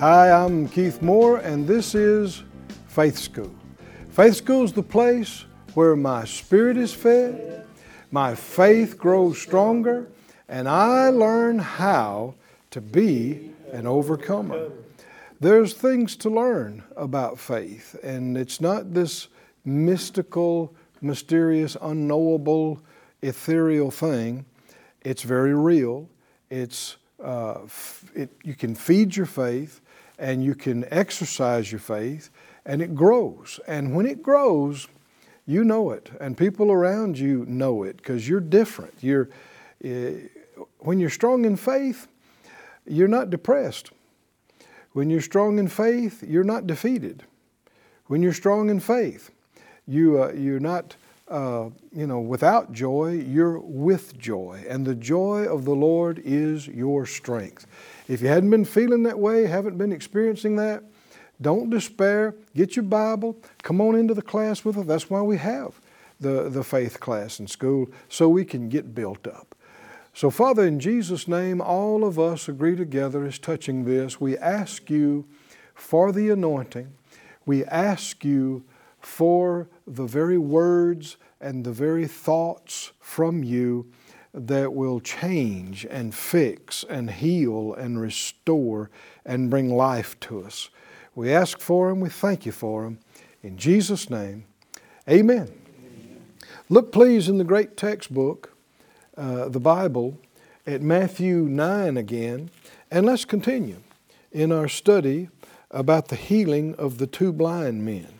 Hi, I'm Keith Moore, and this is Faith School. Faith School is the place where my spirit is fed, my faith grows stronger, and I learn how to be an overcomer. There's things to learn about faith, and it's not this mystical, mysterious, unknowable, ethereal thing. It's very real. It's uh, it, you can feed your faith and you can exercise your faith, and it grows. And when it grows, you know it, and people around you know it because you're different. You're, uh, when you're strong in faith, you're not depressed. When you're strong in faith, you're not defeated. When you're strong in faith, you, uh, you're not uh, you know, without joy, you're with joy. And the joy of the Lord is your strength. If you hadn't been feeling that way, haven't been experiencing that, don't despair. Get your Bible. Come on into the class with us. That's why we have the, the faith class in school, so we can get built up. So, Father, in Jesus' name, all of us agree together as touching this. We ask you for the anointing. We ask you for the very words and the very thoughts from you that will change and fix and heal and restore and bring life to us. We ask for them, we thank you for them. In Jesus' name, amen. amen. Look, please, in the great textbook, uh, the Bible, at Matthew 9 again, and let's continue in our study about the healing of the two blind men.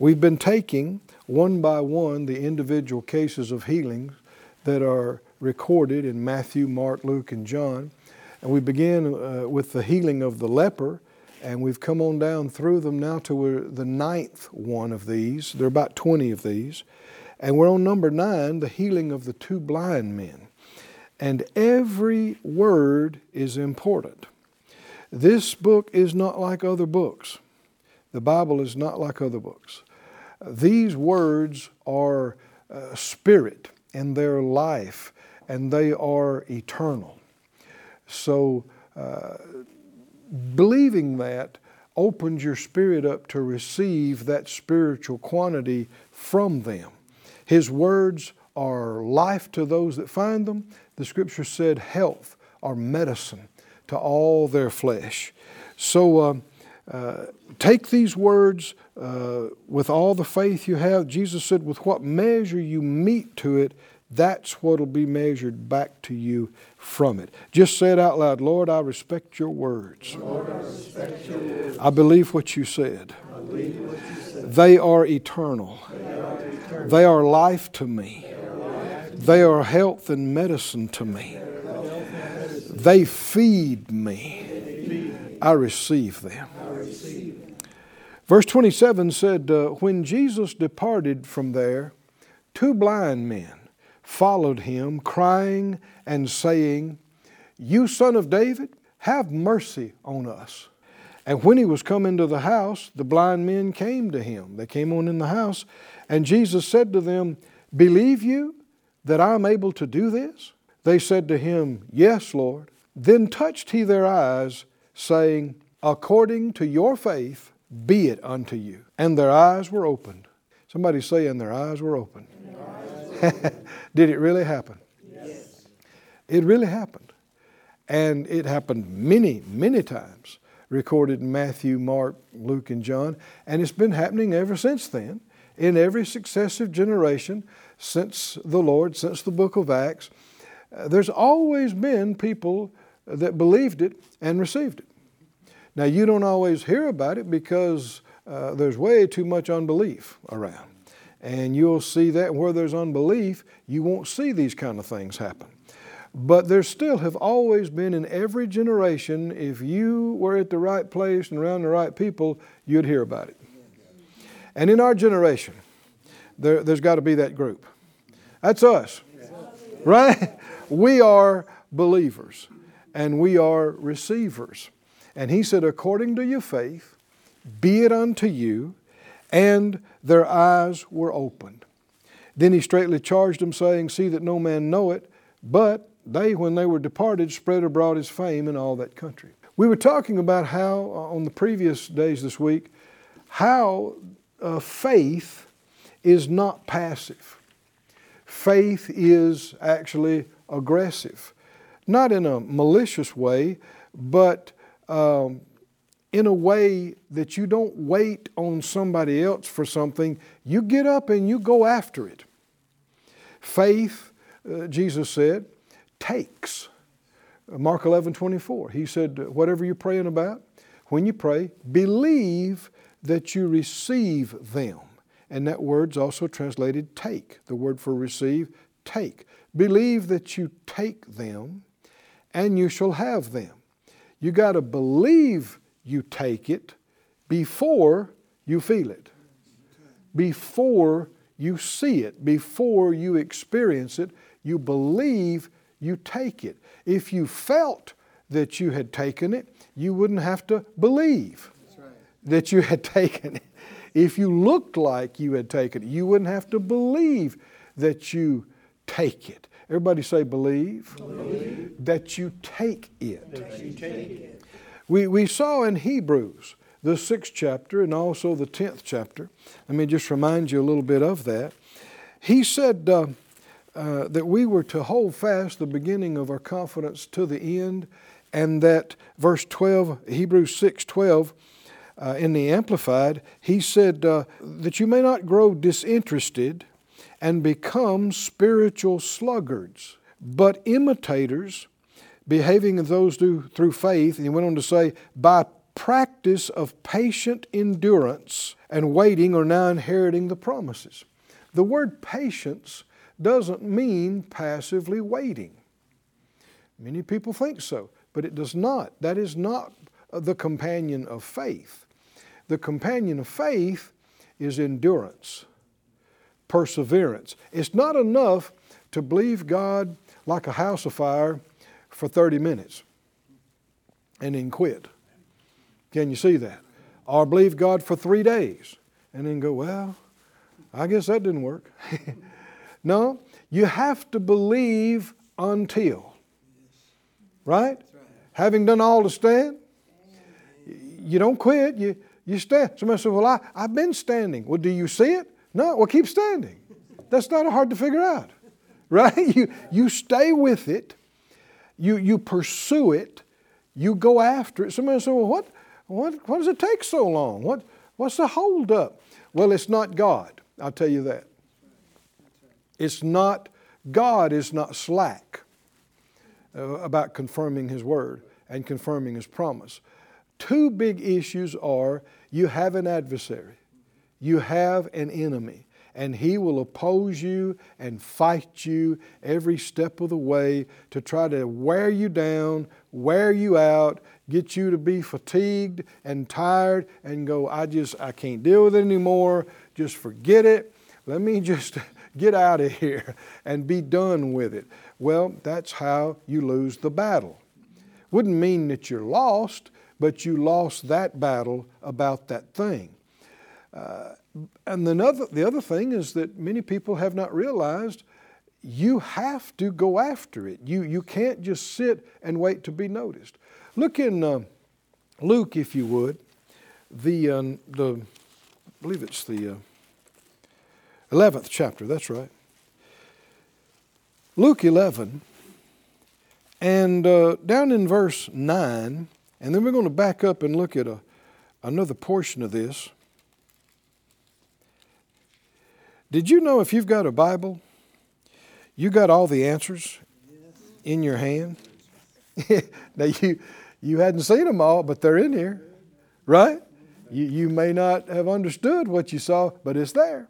We've been taking one by one the individual cases of healing that are recorded in Matthew, Mark, Luke, and John. And we began uh, with the healing of the leper, and we've come on down through them now to the ninth one of these. There are about 20 of these. And we're on number nine, the healing of the two blind men. And every word is important. This book is not like other books. The Bible is not like other books. These words are uh, spirit and they're life, and they are eternal. So, uh, believing that opens your spirit up to receive that spiritual quantity from them. His words are life to those that find them. The scripture said health or medicine to all their flesh. So, uh, uh, take these words uh, with all the faith you have. Jesus said, with what measure you meet to it, that's what will be measured back to you from it. Just say it out loud Lord, I respect your words. Lord, I, respect your words. I believe what you said. They are eternal, They are life to me, they are health and medicine to me. They feed me. I receive them. Verse 27 said, uh, When Jesus departed from there, two blind men followed him, crying and saying, You son of David, have mercy on us. And when he was come into the house, the blind men came to him. They came on in the house, and Jesus said to them, Believe you that I am able to do this? They said to him, Yes, Lord. Then touched he their eyes, saying, According to your faith, be it unto you. And their eyes were opened. Somebody say, and their eyes were opened. Did it really happen? Yes. It really happened. And it happened many, many times, recorded in Matthew, Mark, Luke, and John. And it's been happening ever since then, in every successive generation since the Lord, since the book of Acts. Uh, there's always been people that believed it and received it. Now, you don't always hear about it because uh, there's way too much unbelief around. And you'll see that where there's unbelief, you won't see these kind of things happen. But there still have always been in every generation, if you were at the right place and around the right people, you'd hear about it. And in our generation, there, there's got to be that group. That's us, right? We are believers and we are receivers. And he said, according to your faith, be it unto you, and their eyes were opened. Then he straightly charged them, saying, See that no man know it, but they, when they were departed, spread abroad his fame in all that country. We were talking about how, uh, on the previous days this week, how uh, faith is not passive. Faith is actually aggressive. Not in a malicious way, but um, in a way that you don't wait on somebody else for something. You get up and you go after it. Faith, uh, Jesus said, takes. Mark 11, 24. He said, Whatever you're praying about, when you pray, believe that you receive them. And that word's also translated take. The word for receive, take. Believe that you take them and you shall have them. You got to believe you take it before you feel it, before you see it, before you experience it. You believe you take it. If you felt that you had taken it, you wouldn't have to believe right. that you had taken it. If you looked like you had taken it, you wouldn't have to believe that you take it. Everybody say, believe, believe. That, you take it. that you take it. We, we saw in Hebrews, the sixth chapter and also the tenth chapter. Let me just remind you a little bit of that. He said uh, uh, that we were to hold fast the beginning of our confidence to the end, and that verse 12, Hebrews 6 12, uh, in the Amplified, he said uh, that you may not grow disinterested and become spiritual sluggards, but imitators, behaving as those do through faith. And he went on to say, by practice of patient endurance and waiting are now inheriting the promises. The word patience doesn't mean passively waiting. Many people think so, but it does not. That is not the companion of faith. The companion of faith is endurance perseverance. It's not enough to believe God like a house of fire for 30 minutes and then quit. Can you see that? Or believe God for three days and then go, well, I guess that didn't work. no, you have to believe until. Right? Having done all to stand, you don't quit, you, you stand. Somebody says, Well, I, I've been standing. Well, do you see it? No, well, keep standing. That's not hard to figure out, right? You, you stay with it, you, you pursue it, you go after it. Somebody says, well, what, what, what does it take so long? What, what's the holdup? Well, it's not God. I'll tell you that. It's not, God is not slack uh, about confirming His word and confirming His promise. Two big issues are you have an adversary you have an enemy, and he will oppose you and fight you every step of the way to try to wear you down, wear you out, get you to be fatigued and tired and go, I just, I can't deal with it anymore. Just forget it. Let me just get out of here and be done with it. Well, that's how you lose the battle. Wouldn't mean that you're lost, but you lost that battle about that thing. Uh, and the other, the other thing is that many people have not realized you have to go after it. You, you can't just sit and wait to be noticed. Look in uh, Luke, if you would, the, uh, the I believe it's the uh, 11th chapter, that's right. Luke 11, and uh, down in verse 9, and then we're going to back up and look at a, another portion of this. Did you know if you've got a Bible, you got all the answers in your hand? now you you hadn't seen them all, but they're in here, right? You, you may not have understood what you saw, but it's there.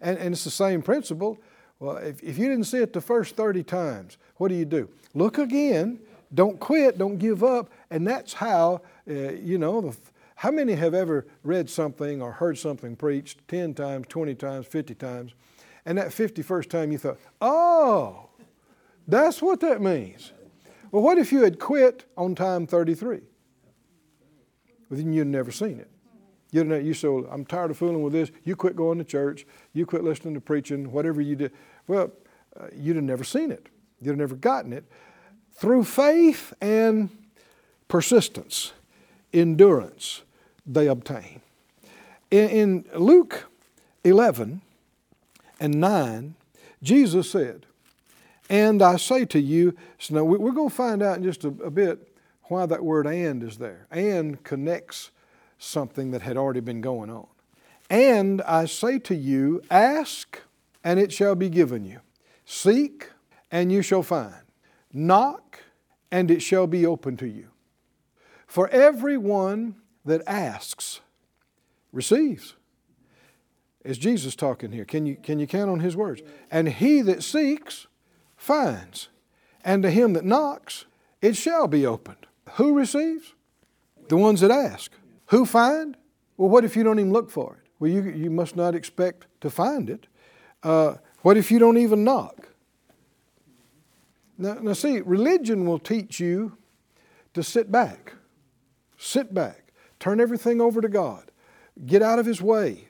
And, and it's the same principle. Well, if, if you didn't see it the first 30 times, what do you do? Look again. Don't quit. Don't give up. And that's how, uh, you know, the, how many have ever read something or heard something preached 10 times, 20 times, 50 times, and that 51st time you thought, oh, that's what that means. Well, what if you had quit on time 33? Well, then you'd never seen it. You'd know, you say, I'm tired of fooling with this. You quit going to church. You quit listening to preaching, whatever you did. Well, uh, you'd have never seen it. You'd have never gotten it. Through faith and persistence, endurance, they obtain. In, Luke 11 and 9, Jesus said, And I say to you, so now we're going to find out in just a, a bit why that word and is there. And connects something that had already been going on. And I say to you, ask, and it shall be given you. Seek, and you shall find. Knock, and it shall be open to you. For everyone that asks receives. Is Jesus talking here? Can you, can you count on his words? And he that seeks finds, and to him that knocks it shall be opened. Who receives? The ones that ask. Who find? Well, what if you don't even look for it? Well, you, you must not expect to find it. Uh, what if you don't even knock? Now, now, see, religion will teach you to sit back. Sit back. Turn everything over to God. Get out of His way.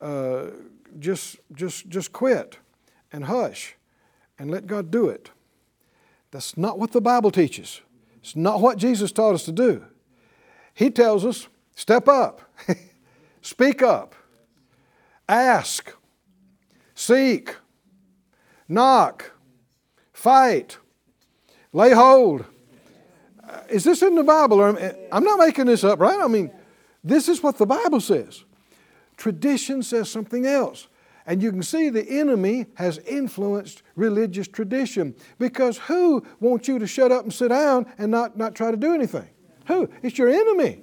Uh, just, just, just quit and hush and let God do it. That's not what the Bible teaches. It's not what Jesus taught us to do. He tells us step up, speak up, ask, seek, knock, fight, lay hold. Is this in the Bible? I'm not making this up, right? I mean, this is what the Bible says. Tradition says something else. And you can see the enemy has influenced religious tradition because who wants you to shut up and sit down and not, not try to do anything? Who? It's your enemy.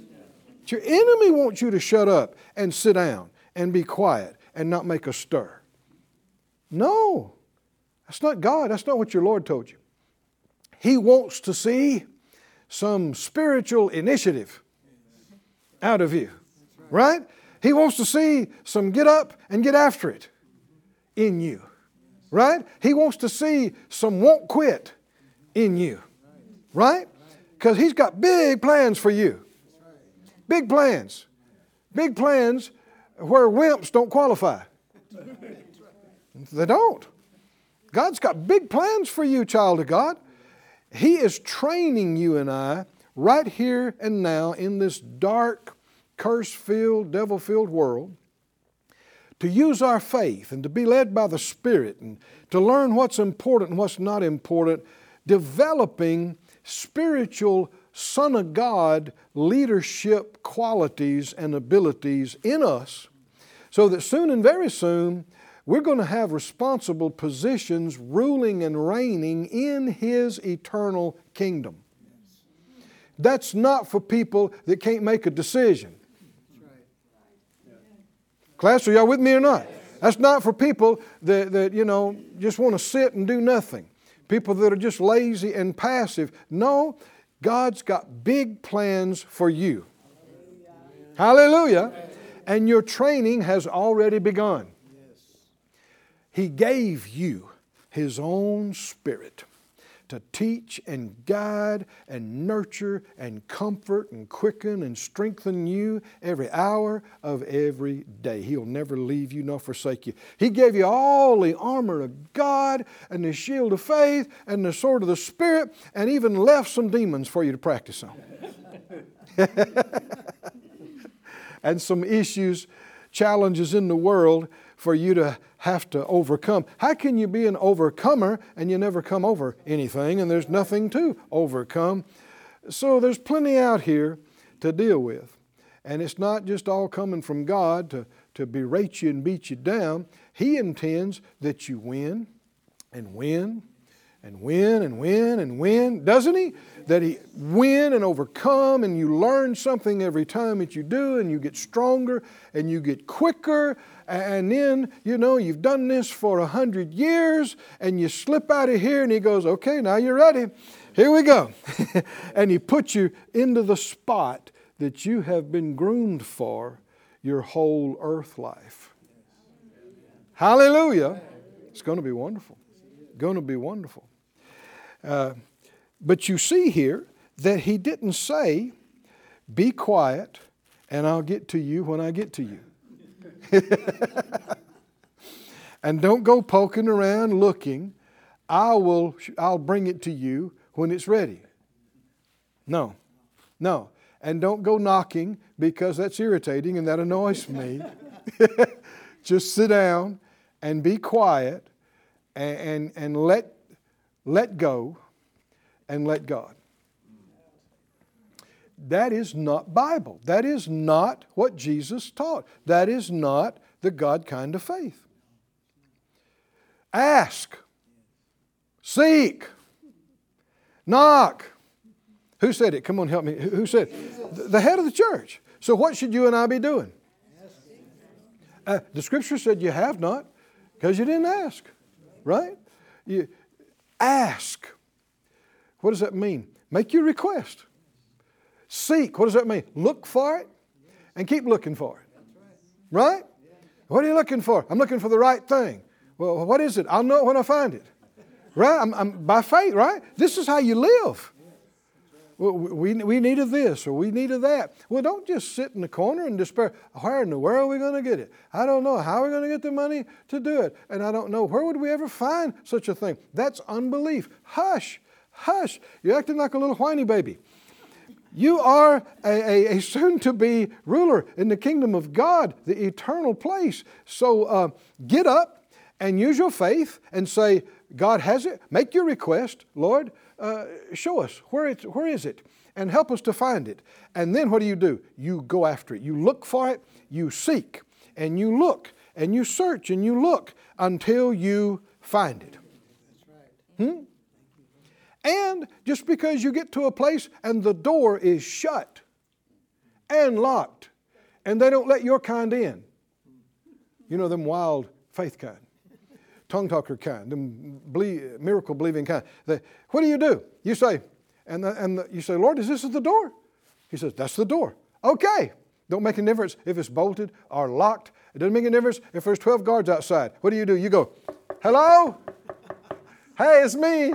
It's your enemy wants you to shut up and sit down and be quiet and not make a stir. No, that's not God. That's not what your Lord told you. He wants to see some spiritual initiative out of you, right? He wants to see some get up and get after it in you, right? He wants to see some won't quit in you, right? Because He's got big plans for you. Big plans. Big plans where wimps don't qualify. They don't. God's got big plans for you, child of God. He is training you and I right here and now in this dark, curse filled, devil filled world to use our faith and to be led by the Spirit and to learn what's important and what's not important, developing spiritual Son of God leadership qualities and abilities in us so that soon and very soon we're going to have responsible positions ruling and reigning in His eternal kingdom. That's not for people that can't make a decision. Class, are y'all with me or not? That's not for people that, that you know, just want to sit and do nothing. People that are just lazy and passive. No, God's got big plans for you. Hallelujah. Hallelujah. And your training has already begun. He gave you His own Spirit to teach and guide and nurture and comfort and quicken and strengthen you every hour of every day. He'll never leave you nor forsake you. He gave you all the armor of God and the shield of faith and the sword of the Spirit and even left some demons for you to practice on. and some issues, challenges in the world for you to have to overcome. How can you be an overcomer and you never come over anything and there's nothing to overcome? So there's plenty out here to deal with. And it's not just all coming from God to, to berate you and beat you down. He intends that you win and win and win and win and win, doesn't he? That he win and overcome, and you learn something every time that you do, and you get stronger and you get quicker. And then, you know, you've done this for a hundred years, and you slip out of here, and he goes, Okay, now you're ready. Here we go. and he puts you into the spot that you have been groomed for your whole earth life. Hallelujah. It's going to be wonderful. Going to be wonderful. Uh, but you see here that he didn't say, Be quiet and I'll get to you when I get to you. and don't go poking around looking. I will, I'll bring it to you when it's ready. No, no. And don't go knocking because that's irritating and that annoys me. Just sit down and be quiet and, and, and let, let go and let God. That is not Bible. That is not what Jesus taught. That is not the God kind of faith. Ask, seek, knock. Who said it? Come on, help me. Who said it? The head of the church. So, what should you and I be doing? Uh, the scripture said you have not because you didn't ask, right? You ask. What does that mean? Make your request. Seek. What does that mean? Look for it and keep looking for it. Right? What are you looking for? I'm looking for the right thing. Well, what is it? I'll know it when I find it. Right? I'm, I'm, by faith, right? This is how you live. Well, we, we needed this or we needed that. Well, don't just sit in the corner and despair. Where in the world are we going to get it? I don't know. How are we going to get the money to do it? And I don't know. Where would we ever find such a thing? That's unbelief. Hush, hush. You're acting like a little whiny baby. You are a, a, a soon to be ruler in the kingdom of God, the eternal place. So uh, get up and use your faith and say, God has it. Make your request, Lord. Uh, show us where, it's, where is it and help us to find it. And then what do you do? You go after it. You look for it, you seek, and you look, and you search, and you look until you find it. That's right. Hmm? And just because you get to a place and the door is shut and locked, and they don't let your kind in, you know, them wild faith kind tongue talker kind, the miracle believing kind. They, what do you do? You say, and, the, and the, you say, Lord, is this the door? He says, That's the door. Okay. Don't make a difference if it's bolted or locked. It doesn't make a difference if there's 12 guards outside. What do you do? You go, Hello? hey, it's me.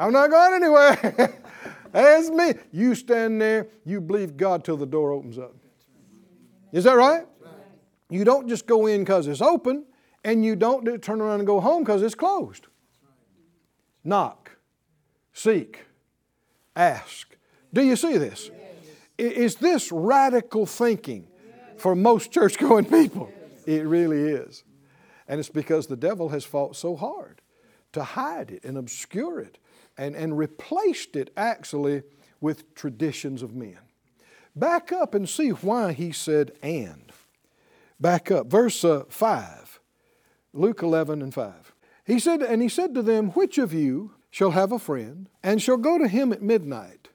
I'm not going anywhere. it's me. You stand there, you believe God till the door opens up. Is that right? You don't just go in because it's open and you don't turn around and go home because it's closed. Knock, seek, ask. Do you see this? Is this radical thinking for most church going people? It really is. And it's because the devil has fought so hard to hide it and obscure it and, and replaced it actually with traditions of men. Back up and see why he said and. Back up. Verse uh, 5. Luke 11 and 5. He said, And he said to them, Which of you shall have a friend, and shall go to him at midnight,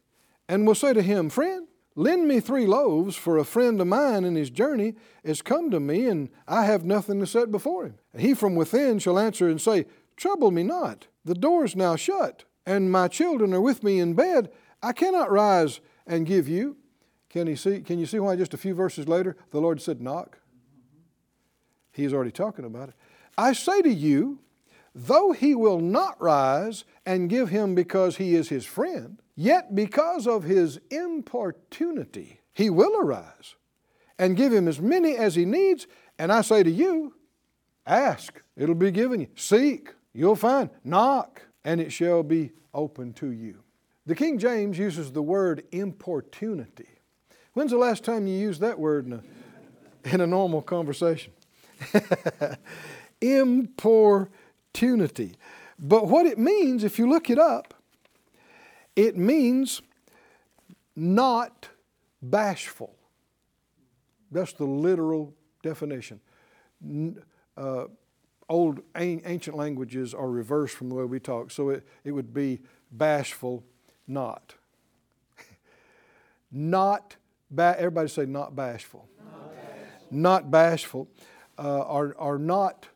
and will say to him, Friend, lend me three loaves, for a friend of mine in his journey is come to me, and I have nothing to set before him. And he from within shall answer and say, Trouble me not, the door is now shut, and my children are with me in bed. I cannot rise and give you. Can, he see, can you see why just a few verses later the Lord said, Knock? He's already talking about it. I say to you, though he will not rise and give him because he is his friend, yet because of his importunity, he will arise and give him as many as he needs. And I say to you, ask, it'll be given you. Seek, you'll find. Knock, and it shall be open to you. The King James uses the word importunity. When's the last time you used that word in a, in a normal conversation? importunity. But what it means, if you look it up, it means not bashful. That's the literal definition. Uh, old ancient languages are reversed from the way we talk. So it, it would be bashful, not. not, ba- everybody say not bashful. Not bashful. Not bashful uh, are, are not,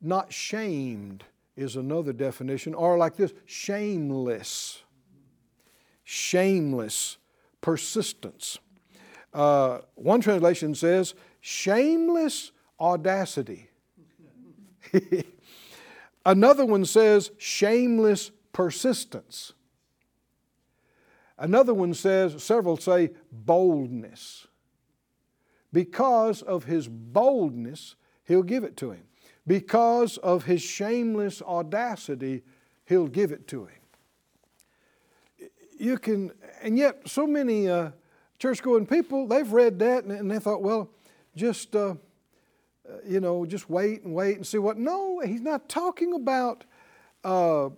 not shamed is another definition, or like this shameless. Shameless persistence. Uh, one translation says shameless audacity. Another one says shameless persistence. Another one says, several say boldness. Because of his boldness, he'll give it to him. Because of his shameless audacity, he'll give it to him. You can, and yet so many uh, church going people, they've read that and, and they thought, well, just. Uh, you know, just wait and wait and see what. No, he's not talking about uh,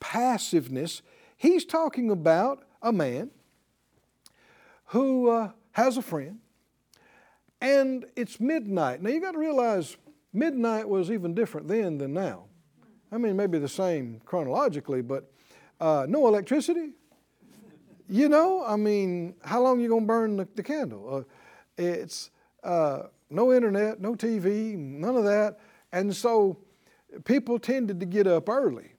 passiveness. He's talking about a man who uh, has a friend, and it's midnight. Now you got to realize midnight was even different then than now. I mean, maybe the same chronologically, but uh, no electricity. You know, I mean, how long you gonna burn the, the candle? Uh, it's uh, no internet, no TV, none of that. And so people tended to get up early,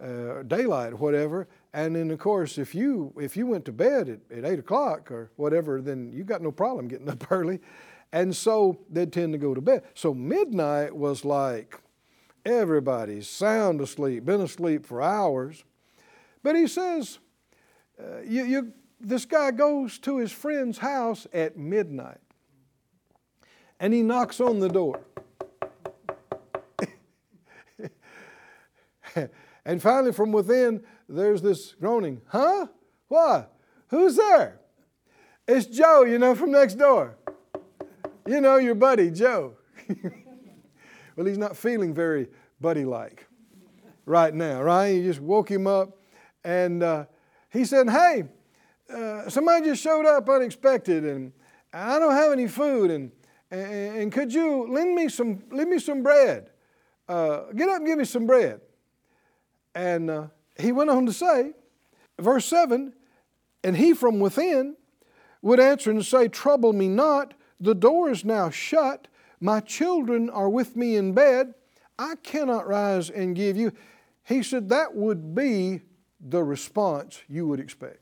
uh, daylight, whatever. And then, of course, if you if you went to bed at, at eight o'clock or whatever, then you got no problem getting up early. And so they'd tend to go to bed. So midnight was like everybody's sound asleep, been asleep for hours. But he says, uh, you, you, this guy goes to his friend's house at midnight and he knocks on the door. and finally, from within, there's this groaning. Huh? What? Who's there? It's Joe, you know, from next door. You know, your buddy, Joe. well, he's not feeling very buddy like right now, right? You just woke him up and uh, he said, Hey, uh, somebody just showed up unexpected and I don't have any food. And and could you lend me some, lend me some bread? Uh, get up and give me some bread. And uh, he went on to say, verse 7 And he from within would answer and say, Trouble me not, the door is now shut, my children are with me in bed, I cannot rise and give you. He said that would be the response you would expect.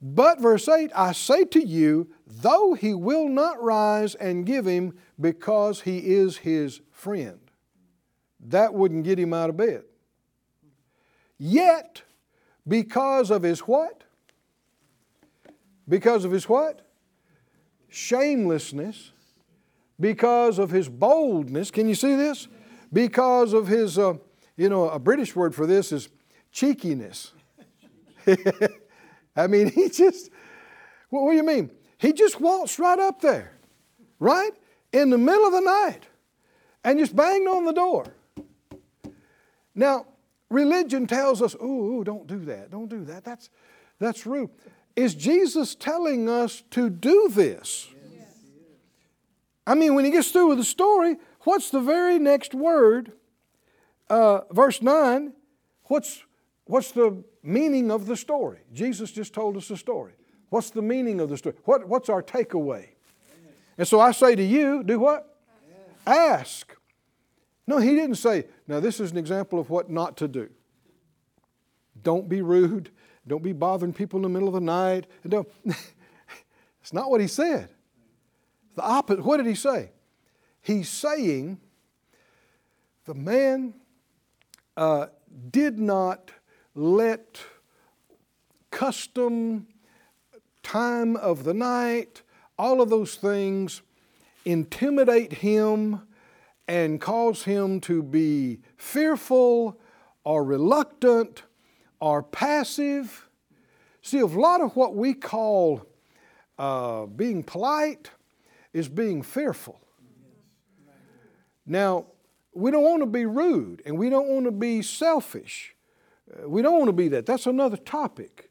But, verse 8, I say to you, though he will not rise and give him because he is his friend, that wouldn't get him out of bed. Yet, because of his what? Because of his what? Shamelessness. Because of his boldness. Can you see this? Because of his, uh, you know, a British word for this is cheekiness. I mean, he just, what, what do you mean? He just waltzed right up there, right? In the middle of the night and just banged on the door. Now, religion tells us, ooh, ooh, don't do that, don't do that. That's, that's rude. Is Jesus telling us to do this? Yes. I mean, when he gets through with the story, what's the very next word? Uh, verse 9, what's, what's the meaning of the story. Jesus just told us a story. What's the meaning of the story? What, what's our takeaway? And so I say to you, do what? Ask. No, he didn't say, now this is an example of what not to do. Don't be rude. Don't be bothering people in the middle of the night. Don't. It's not what he said. The opposite. What did he say? He's saying the man uh, did not let custom, time of the night, all of those things intimidate him and cause him to be fearful or reluctant or passive. See, a lot of what we call uh, being polite is being fearful. Now, we don't want to be rude and we don't want to be selfish. Uh, we don't want to be that. That's another topic.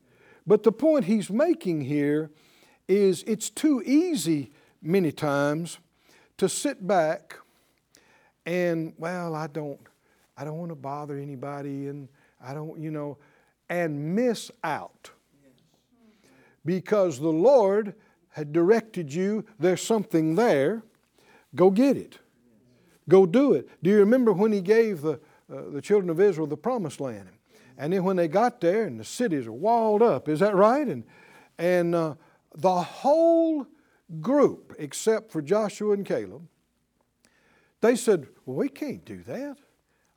But the point he's making here is it's too easy many times to sit back and well, I don't, I don't want to bother anybody, and I don't, you know, and miss out because the Lord had directed you. There's something there. Go get it. Go do it. Do you remember when He gave the uh, the children of Israel the promised land? And then when they got there, and the cities are walled up, is that right? And and uh, the whole group, except for Joshua and Caleb, they said, Well, we can't do that.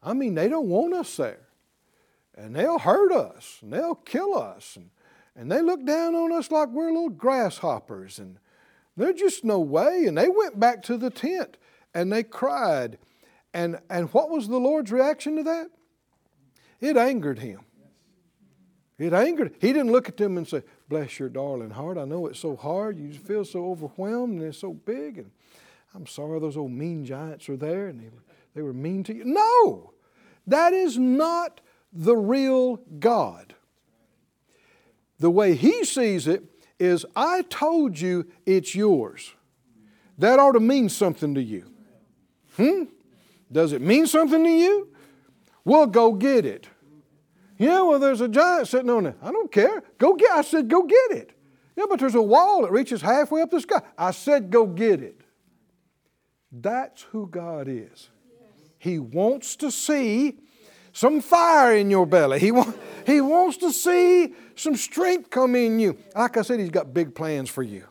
I mean, they don't want us there. And they'll hurt us, and they'll kill us. And, and they look down on us like we're little grasshoppers. And there's just no way. And they went back to the tent and they cried. And, and what was the Lord's reaction to that? It angered him. It angered. He didn't look at them and say, Bless your darling heart. I know it's so hard. You just feel so overwhelmed and it's so big. And I'm sorry those old mean giants are there and they were, they were mean to you. No, that is not the real God. The way He sees it is I told you it's yours. That ought to mean something to you. Hmm? Does it mean something to you? Well, go get it. Yeah, well, there's a giant sitting on it. I don't care. Go get I said, go get it. Yeah, but there's a wall that reaches halfway up the sky. I said, go get it. That's who God is. He wants to see some fire in your belly. He, want, he wants to see some strength come in you. Like I said, He's got big plans for you.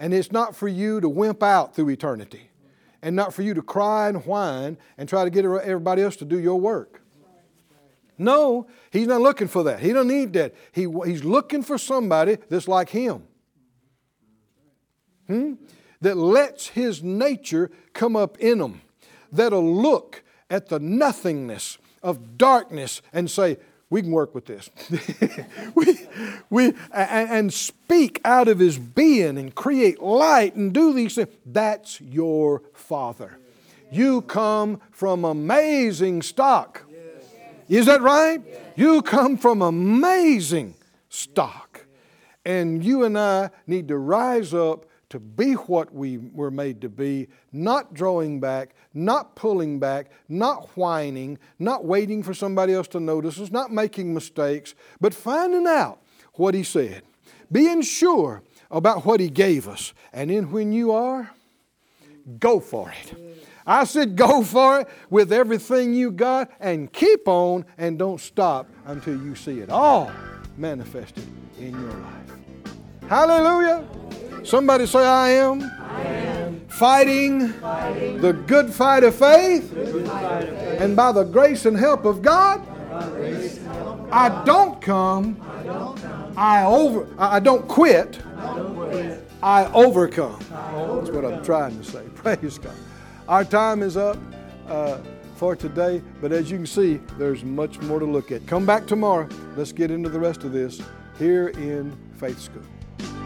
And it's not for you to wimp out through eternity and not for you to cry and whine and try to get everybody else to do your work. No, he's not looking for that. He don't need that. He, he's looking for somebody that's like him. Hmm? That lets his nature come up in them. That'll look at the nothingness of darkness and say, we can work with this. we, we, and, and, speak out of his being and create light and do these things. That's your Father. You come from amazing stock. Is that right? You come from amazing stock. And you and I need to rise up to be what we were made to be, not drawing back, not pulling back, not whining, not waiting for somebody else to notice us, not making mistakes, but finding out what He said, being sure about what He gave us. And then when you are, go for it. I said, go for it with everything you got and keep on and don't stop until you see it all manifested in your life. Hallelujah. Somebody say, I am, I am fighting, fighting, the good fight of faith, fight of faith. and by the grace and help of God, I, don't come, I don't over, I don't quit, I. I overcome. That's what I'm trying to say. Praise God. Our time is up. Uh, for today, but as you can see, there's much more to look at. Come back tomorrow. Let's get into the rest of this here in Faith School.